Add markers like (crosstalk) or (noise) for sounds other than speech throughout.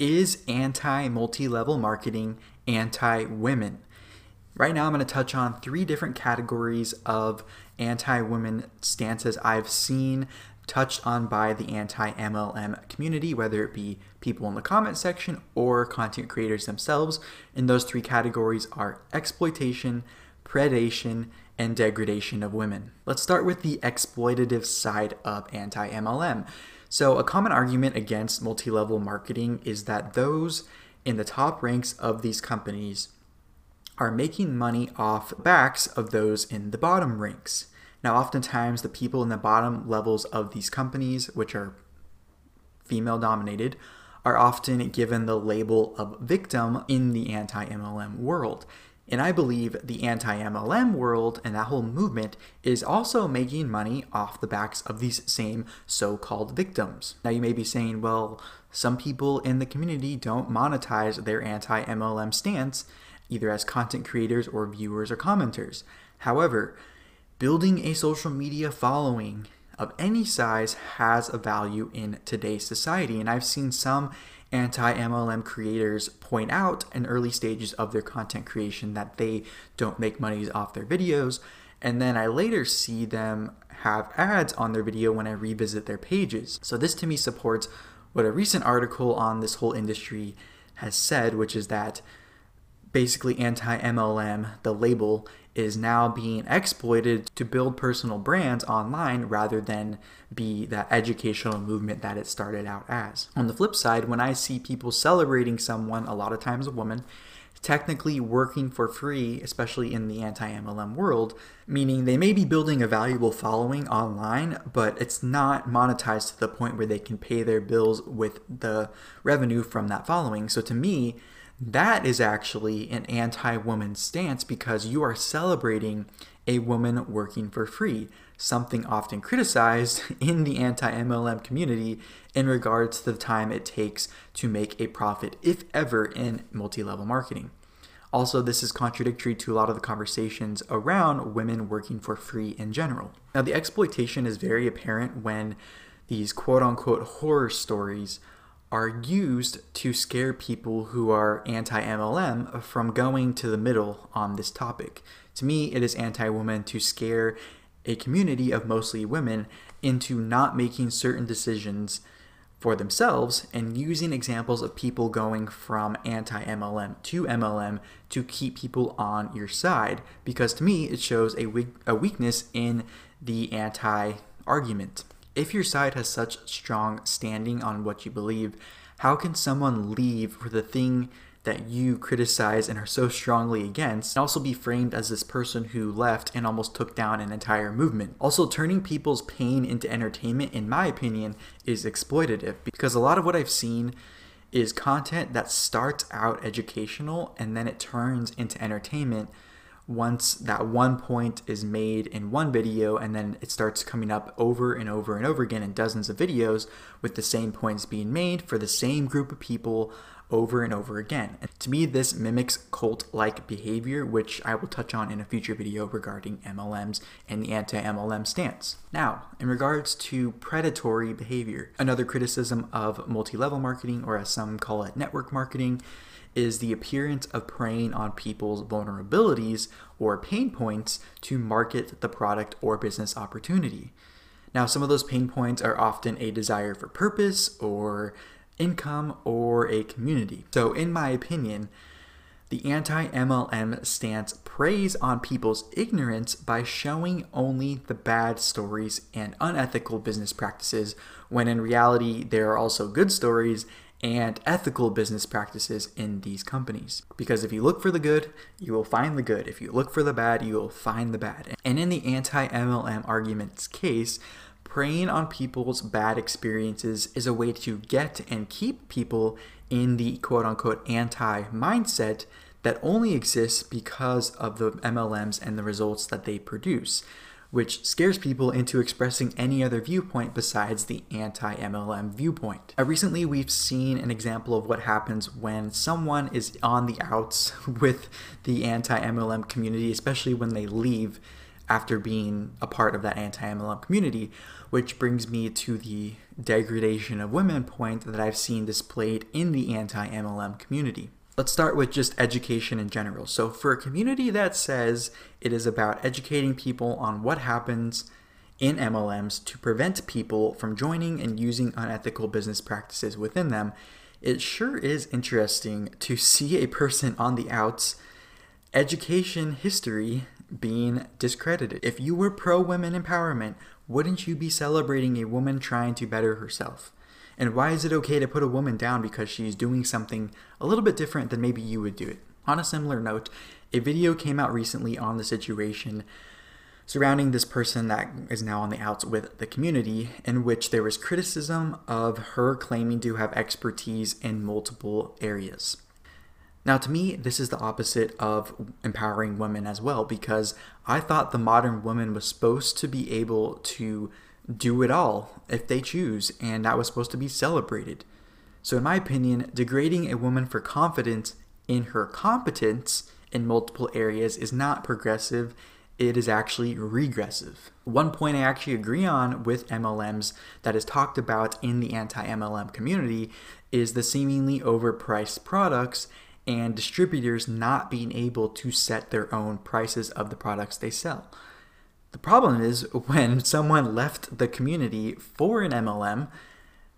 Is anti multi level marketing anti women? Right now, I'm going to touch on three different categories of anti women stances I've seen touched on by the anti MLM community, whether it be people in the comment section or content creators themselves. And those three categories are exploitation, predation, and degradation of women. Let's start with the exploitative side of anti MLM. So, a common argument against multi level marketing is that those in the top ranks of these companies are making money off backs of those in the bottom ranks. Now, oftentimes, the people in the bottom levels of these companies, which are female dominated, are often given the label of victim in the anti MLM world. And I believe the anti MLM world and that whole movement is also making money off the backs of these same so called victims. Now, you may be saying, well, some people in the community don't monetize their anti MLM stance, either as content creators or viewers or commenters. However, building a social media following of any size has a value in today's society. And I've seen some anti MLM creators point out in early stages of their content creation that they don't make money off their videos. And then I later see them have ads on their video when I revisit their pages. So this to me supports what a recent article on this whole industry has said, which is that basically anti MLM, the label, is now being exploited to build personal brands online rather than be that educational movement that it started out as. On the flip side, when I see people celebrating someone, a lot of times a woman, technically working for free, especially in the anti MLM world, meaning they may be building a valuable following online, but it's not monetized to the point where they can pay their bills with the revenue from that following. So to me, that is actually an anti woman stance because you are celebrating a woman working for free, something often criticized (laughs) in the anti MLM community in regards to the time it takes to make a profit, if ever, in multi level marketing. Also, this is contradictory to a lot of the conversations around women working for free in general. Now, the exploitation is very apparent when these quote unquote horror stories are used to scare people who are anti MLM from going to the middle on this topic. To me, it is anti woman to scare a community of mostly women into not making certain decisions for themselves and using examples of people going from anti MLM to MLM to keep people on your side. Because to me, it shows a, weak, a weakness in the anti argument. If your side has such strong standing on what you believe, how can someone leave for the thing that you criticize and are so strongly against and also be framed as this person who left and almost took down an entire movement. Also, turning people's pain into entertainment, in my opinion, is exploitative because a lot of what I've seen is content that starts out educational and then it turns into entertainment once that one point is made in one video and then it starts coming up over and over and over again in dozens of videos with the same points being made for the same group of people over and over again. And to me, this mimics cult like behavior, which I will touch on in a future video regarding MLMs and the anti MLM stance. Now, in regards to predatory behavior, another criticism of multi level marketing, or as some call it network marketing, is the appearance of preying on people's vulnerabilities or pain points to market the product or business opportunity. Now, some of those pain points are often a desire for purpose or income or a community. So, in my opinion, the anti MLM stance preys on people's ignorance by showing only the bad stories and unethical business practices, when in reality, there are also good stories and ethical business practices in these companies. Because if you look for the good, you will find the good. If you look for the bad, you will find the bad. And in the anti MLM argument's case, preying on people's bad experiences is a way to get and keep people in the quote unquote anti mindset that only exists because of the MLMs and the results that they produce which scares people into expressing any other viewpoint besides the anti MLM viewpoint. Recently, we've seen an example of what happens when someone is on the outs (laughs) with the anti MLM community, especially when they leave after being a part of that anti MLM community. which brings me to the degradation of women point that I've seen displayed in the anti MLM community. Let's start with just education in general. So, for a community that says it is about educating people on what happens in MLMs to prevent people from joining and using unethical business practices within them, it sure is interesting to (laughs) see a person on the outs education history being discredited. If you were pro women empowerment, wouldn't you be celebrating a woman trying to better herself? And why is it okay to put a woman down because she's doing something a little bit different than maybe you would do it? On a similar note, a video came out recently on the situation surrounding this person that is now on the outs with the community, in which there was criticism of her claiming to have expertise in multiple areas. Now, to me, this is the opposite of empowering women as well, because I thought the modern woman was supposed to be able to do it all if they choose, and that was supposed to be celebrated. So, in my opinion, degrading a woman for confidence in her competence in multiple areas is not progressive it is actually regressive. One point I actually agree on with MLMs that is talked about in the anti MLM community is the seemingly overpriced products and distributors not being able to set their own prices of the products they sell. The problem is when (laughs) someone left the community for an MLM,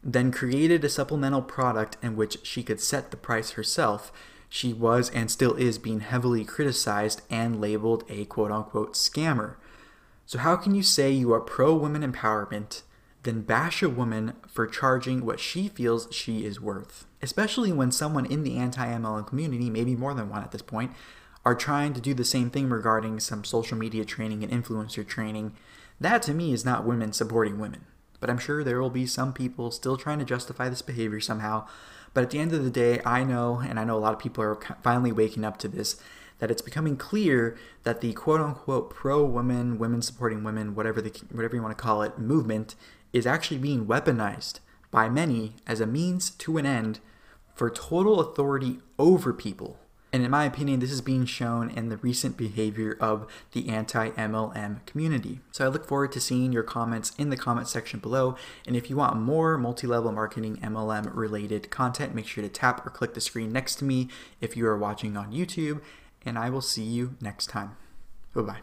then created a supplemental product in which she could set the price herself she was and still is being heavily criticized and labeled a quote unquote scammer. So, how can you say you are pro women empowerment, then bash a woman for charging what she feels she is worth? Especially when someone in the anti MLM community, maybe more than one at this point, are trying to do the same thing regarding some social media training and influencer training. That to me is not women supporting women. But I'm sure there will be some people still trying to justify this behavior somehow but at the end of the day, I know, and I know a lot of people are finally waking up to this, that it's becoming clear that the quote unquote pro women, women supporting women, whatever, the, whatever you want to call it, movement is actually being weaponized by many as a means to an end for total authority over people and in my opinion, this is being shown in the recent behavior of the anti MLM community. So I look forward to seeing your comments in the comment section below. And if you want more multi level marketing MLM related content, make sure to tap or click the screen next to me if you are watching on YouTube. And I will see you next time. Bye bye.